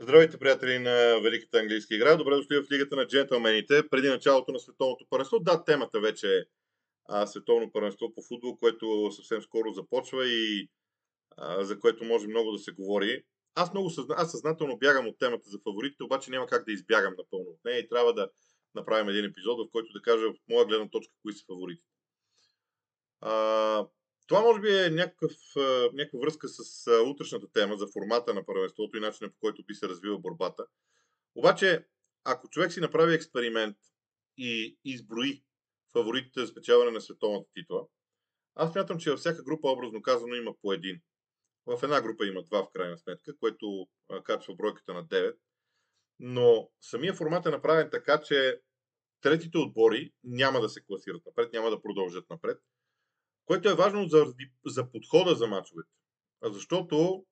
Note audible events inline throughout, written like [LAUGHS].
Здравейте, приятели на Великата английска игра. Добре дошли в Лигата на джентълмените. Преди началото на световното първенство. Да, темата вече е а, световно първенство по футбол, което съвсем скоро започва и а, за което може много да се говори. Аз много съзна... аз съзнателно бягам от темата за фаворитите, обаче няма как да избягам напълно от нея и трябва да направим един епизод, в който да кажа от моя гледна точка кои са фаворитите. Това може би е някакъв, някаква връзка с утрешната тема за формата на първенството и начина по който би се развила борбата. Обаче, ако човек си направи експеримент и изброи фаворитите за спечелване на световната титла, аз мятам, че във всяка група, образно казано, има по един. В една група има два в крайна сметка, което качва бройката на 9. Но самия формат е направен така, че третите отбори няма да се класират напред, няма да продължат напред което е важно за, за подхода за мачовете. Защото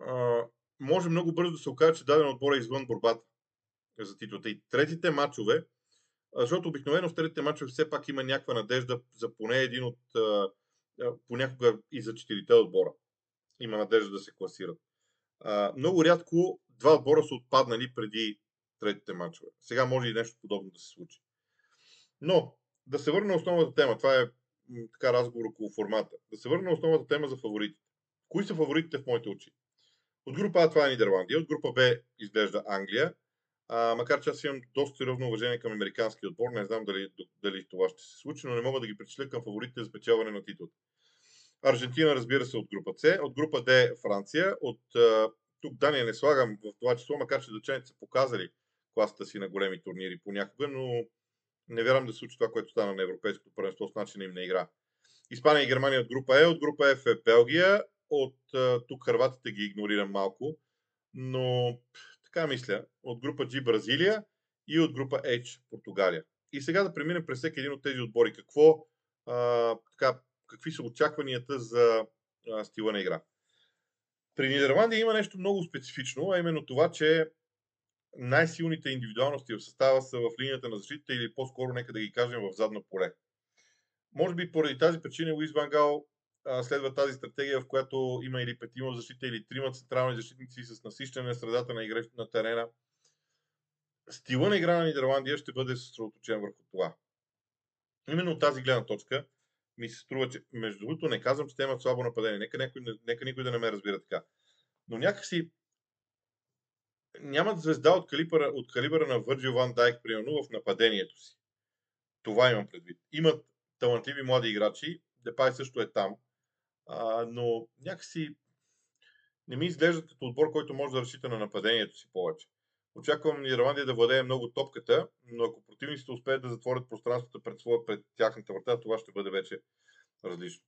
а, може много бързо да се окаже, че даден отбор е извън борбата за титлата. И третите мачове, защото обикновено в третите мачове все пак има някаква надежда за поне един от а, понякога и за четирите отбора. Има надежда да се класират. А, много рядко два отбора са отпаднали преди третите мачове. Сега може и нещо подобно да се случи. Но, да се върна на основната тема. Това е така разговор около формата. Да се върна на основната тема за фаворитите. Кои са фаворитите в моите очи? От група А това е Нидерландия, от група Б изглежда Англия, а, макар че аз имам доста сериозно уважение към американския отбор, не знам дали, дали това ще се случи, но не мога да ги причисля към фаворитите за спечелване на титлата. Аржентина, разбира се, от група С, от група Д Франция, от тук Дания не слагам в това число, макар че дъчаните са показали класата си на големи турнири понякога, но не вярвам да се случи това, което стана на Европейското първенство с начина им на игра. Испания и Германия от група Е, от група Ф е Белгия, от тук Харватите ги игнорирам малко, но така мисля, от група G Бразилия и от група H Португалия. И сега да преминем през всеки един от тези отбори. Какво, а, така, какви са очакванията за а, стила на игра? При Нидерландия има нещо много специфично, а именно това, че най-силните индивидуалности в състава са в линията на защита или по-скоро нека да ги кажем в задно поле. Може би поради тази причина Луис Вангал следва тази стратегия, в която има или петима защита, или трима централни защитници с насищане на средата на игра на терена. Стила на игра на Нидерландия ще бъде съсредоточен върху това. Именно от тази гледна точка ми се струва, че между другото не казвам, че те имат слабо нападение. Нека, някой, нека никой да не ме разбира така. Но някакси нямат звезда от калибъра, от калибъра на Върджил Ван Дайк, примерно, в нападението си. Това имам предвид. Имат талантливи млади играчи, Депай също е там, а, но някакси не ми изглеждат като отбор, който може да разчита на нападението си повече. Очаквам Ирландия да владее много топката, но ако противниците успеят да затворят пространството пред, своя, пред тяхната врата, това ще бъде вече различно.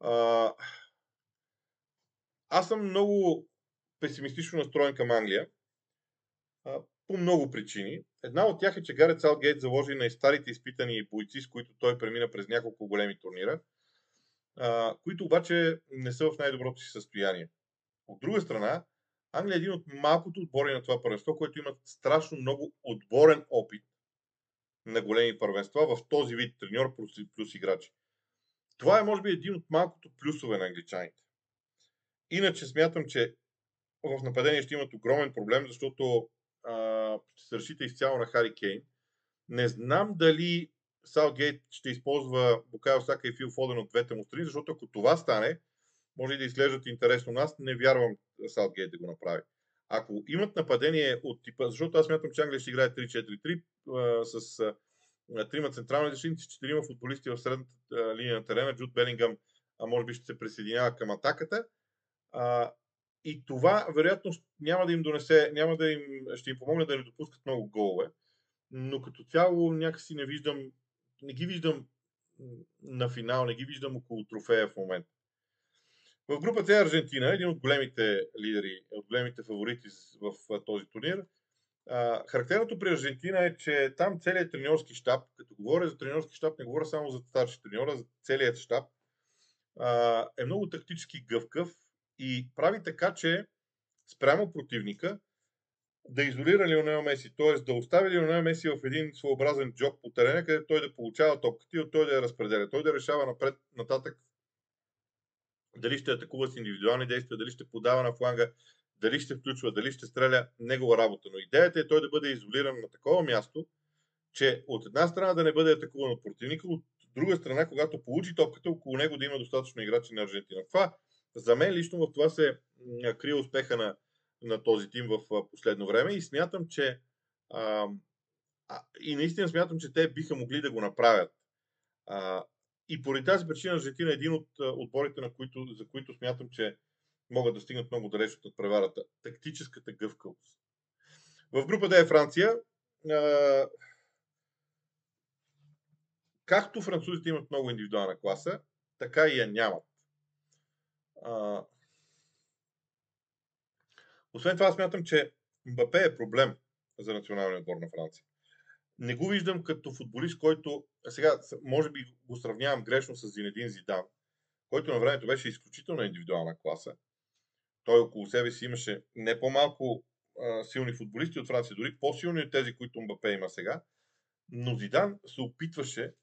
А, аз съм много песимистично настроен към Англия по много причини. Една от тях е, че Гарет Салгейт заложи на старите изпитани бойци, с които той премина през няколко големи турнира, които обаче не са в най-доброто си състояние. От друга страна, Англия е един от малкото отбори на това първенство, които имат страшно много отборен опит на големи първенства в този вид треньор плюс, плюс играчи. Това е, може би, един от малкото плюсове на англичаните. Иначе смятам, че в нападение ще имат огромен проблем, защото ще се решите изцяло на Хари Кейн. Не знам дали Саутгейт ще използва Букайо Сака и Фил Фоден от двете му страни, защото ако това стане, може и да изглеждат интересно. Но аз не вярвам Саутгейт да го направи. Ако имат нападение от типа, защото аз мятам, че Англия ще играе 3-4-3 с трима централни защитници, четирима футболисти в средната линия на терена, Джуд Белингъм а може би ще се присъединява към атаката. А, и това, вероятно, няма да им донесе, няма да им, ще им помогне да не допускат много голове, но като цяло някакси не виждам, не ги виждам на финал, не ги виждам около трофея в момента. В групата е Аржентина, един от големите лидери, от големите фаворити в този турнир. характерното при Аржентина е, че там целият треньорски щаб, като говоря за треньорски щаб, не говоря само за старши треньора, за целият щаб, е много тактически гъвкав и прави така, че спрямо противника да изолира Лионел Меси, т.е. да остави Лионел Меси в един своеобразен джоб по терена, където той да получава топката и от той да я разпределя. Той да решава напред, нататък дали ще атакува с индивидуални действия, дали ще подава на фланга, дали ще включва, дали ще стреля, негова работа. Но идеята е той да бъде изолиран на такова място, че от една страна да не бъде атакуван от противника, от друга страна, когато получи топката, около него да има достатъчно играчи на Аржентина. Това, за мен лично в това се крие успеха на, на този тим в последно време и смятам, че а, и наистина смятам, че те биха могли да го направят. А, и поради тази причина Аржентина е един от отборите, на които, за които смятам, че могат да стигнат много далеч от преварата. Тактическата гъвкавост. В група Д е Франция. А, както французите имат много индивидуална класа, така и я нямат. Освен това, смятам, че Мбапе е проблем за националния отбор на Франция. Не го виждам като футболист, който сега може би го сравнявам грешно с Зинедин Зидан, който на времето беше изключително индивидуална класа. Той около себе си имаше не по-малко а, силни футболисти от Франция, дори по-силни от тези, които Мбапе има сега. Но Зидан се опитваше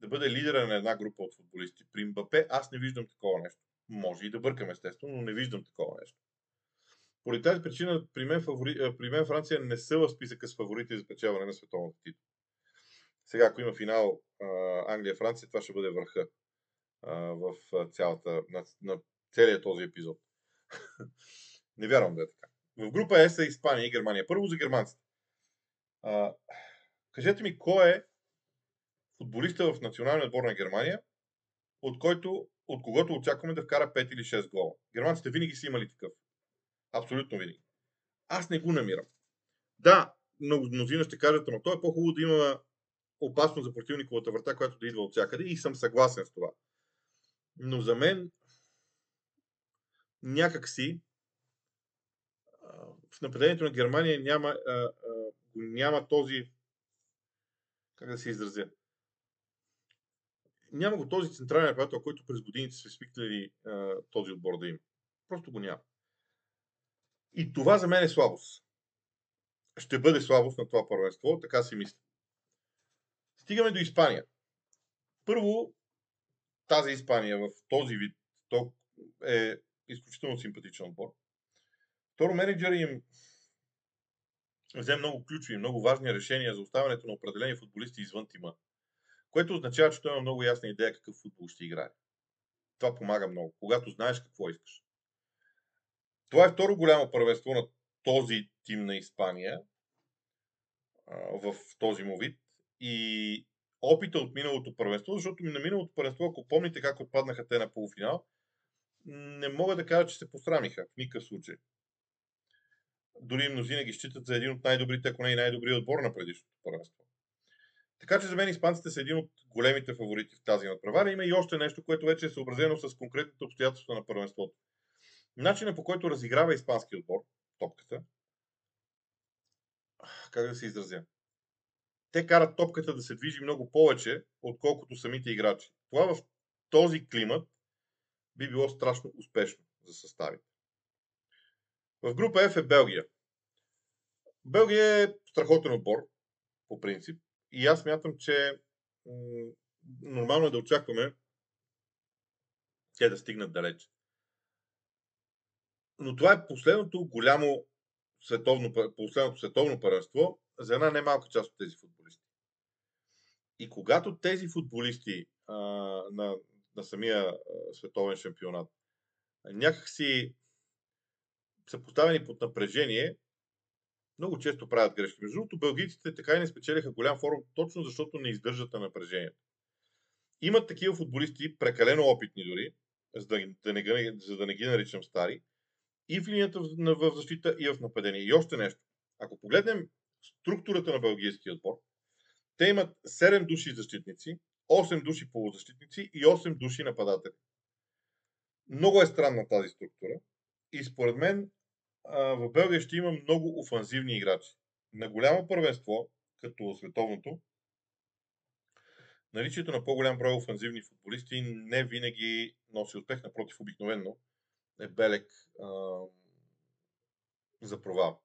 да бъде лидера на една група от футболисти. При Мбапе аз не виждам такова нещо. Може и да бъркам естествено, но не виждам такова нещо. Поради тази причина при мен, фавори... при мен Франция не са в списъка с фаворити за печелване на световната титла. Сега, ако има финал Англия-Франция, това ще бъде върха в цялата, на, на целият този епизод. [LAUGHS] не вярвам да е така. В група Е са Испания и Германия. Първо за германците. А, кажете ми, кой е футболиста в националния отбор на Германия, от, който, от когото очакваме да вкара 5 или 6 гола. Германците винаги са имали такъв. Абсолютно винаги. Аз не го намирам. Да, много мнозина ще кажат, но то е по-хубаво да има опасно за противниковата врата, която да идва от всякъде и съм съгласен с това. Но за мен някак си в нападението на Германия няма, а, а, няма този как да се изразя няма го този централен нападател, който през годините сме свикнали този отбор да има. Просто го няма. И това за мен е слабост. Ще бъде слабост на това първенство, така си мисля. Стигаме до Испания. Първо, тази Испания в този вид то е изключително симпатичен отбор. Второ, менеджер им взе много ключови, много важни решения за оставането на определени футболисти извън тима. Което означава, че той има много ясна идея какъв футбол ще играе. Това помага много, когато знаеш какво искаш. Това е второ голямо първенство на този тим на Испания в този му вид. И опита от миналото първенство, защото на миналото първенство, ако помните как отпаднаха те на полуфинал, не мога да кажа, че се посрамиха в никакъв случай. Дори мнозина ги считат за един от най-добрите, ако не и най-добрият отбор на предишното първенство. Така че за мен испанците са един от големите фаворити в тази надпревара. Има и още нещо, което вече е съобразено с конкретните обстоятелства на първенството. Начина по който разиграва испански отбор, топката, как да се изразя? Те карат топката да се движи много повече, отколкото самите играчи. Това в този климат би било страшно успешно за съставите. В група F е Белгия. Белгия е страхотен отбор, по принцип. И аз мятам, че нормално е да очакваме те да стигнат далеч. Но това е последното голямо световно, последното световно първенство за една немалка част от тези футболисти. И когато тези футболисти а, на, на самия а, световен шампионат някакси са поставени под напрежение, много често правят грешки. Между другото, белгийците така и не спечелиха голям форум, точно защото не издържат на напрежението. Имат такива футболисти, прекалено опитни дори, за да, да не, за да не ги наричам стари, и в линията в, в защита, и в нападение. И още нещо. Ако погледнем структурата на бългийския отбор, те имат 7 души защитници, 8 души полузащитници и 8 души нападатели. Много е странна тази структура и според мен в Белгия ще има много офанзивни играчи. На голямо първенство, като световното, наличието на по-голям брой офанзивни футболисти не винаги носи успех, напротив, обикновено е белек а, за провал.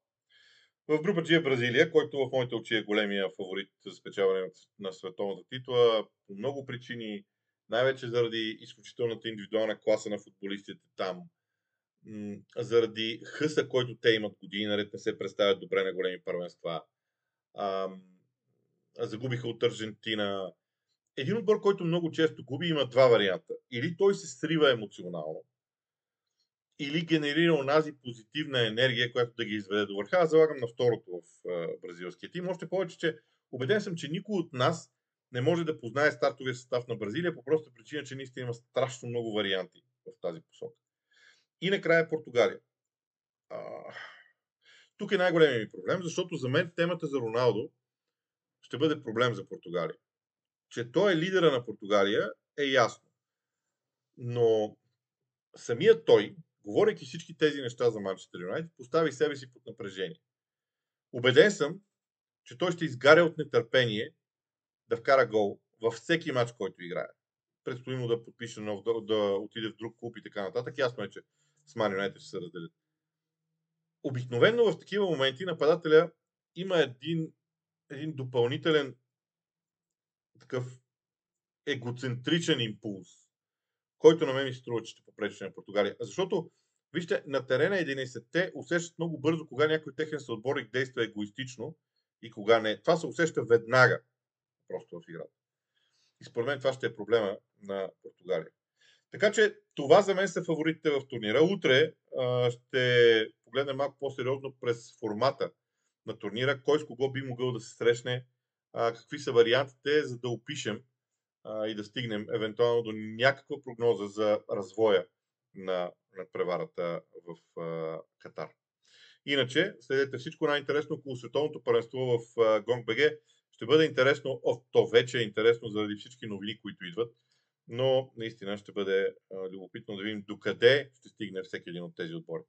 В група G е Бразилия, който в моите очи е големия фаворит за спечаване на световната титла по много причини, най-вече заради изключителната индивидуална класа на футболистите там, заради хъса, който те имат години наред, не се представят добре на големи първенства. А, загубиха от Аржентина. Един отбор, който много често губи, има два варианта. Или той се срива емоционално, или генерира онази позитивна енергия, която да ги изведе до върха. Аз залагам на второто в бразилския тим. Още повече, че убеден съм, че никой от нас не може да познае стартовия състав на Бразилия по проста причина, че наистина има страшно много варианти в тази посока. И накрая Португалия. А, тук е най-големият ми проблем, защото за мен темата за Роналдо ще бъде проблем за Португалия. Че той е лидера на Португалия е ясно. Но самият той, говорейки всички тези неща за Манчестър Юнайтед, постави себе си под напрежение. Убеден съм, че той ще изгаря от нетърпение да вкара гол във всеки матч, който играе. Предстои му да подпише нов, да, да отиде в друг клуб и така нататък. Ясно е, че с Ман Юнайтед ще се разделят. Обикновено в такива моменти нападателя има един, един допълнителен такъв егоцентричен импулс, който на мен ми струва, че ще попречи на Португалия. Защото, вижте, на терена 11-те усещат много бързо, кога някой техен съотборник действа егоистично и кога не. Това се усеща веднага просто в играта. И според мен това ще е проблема на Португалия. Така че това за мен са фаворитите в турнира. Утре а, ще погледнем малко по-сериозно през формата на турнира, кой с кого би могъл да се срещне, а, какви са вариантите, за да опишем а, и да стигнем евентуално до някаква прогноза за развоя на, на преварата в а, Катар. Иначе, следете всичко най-интересно около световното първенство в GONG.BG. Ще бъде интересно, о, то вече е интересно заради всички новини, които идват, но наистина ще бъде любопитно да видим докъде ще стигне всеки един от тези отбори.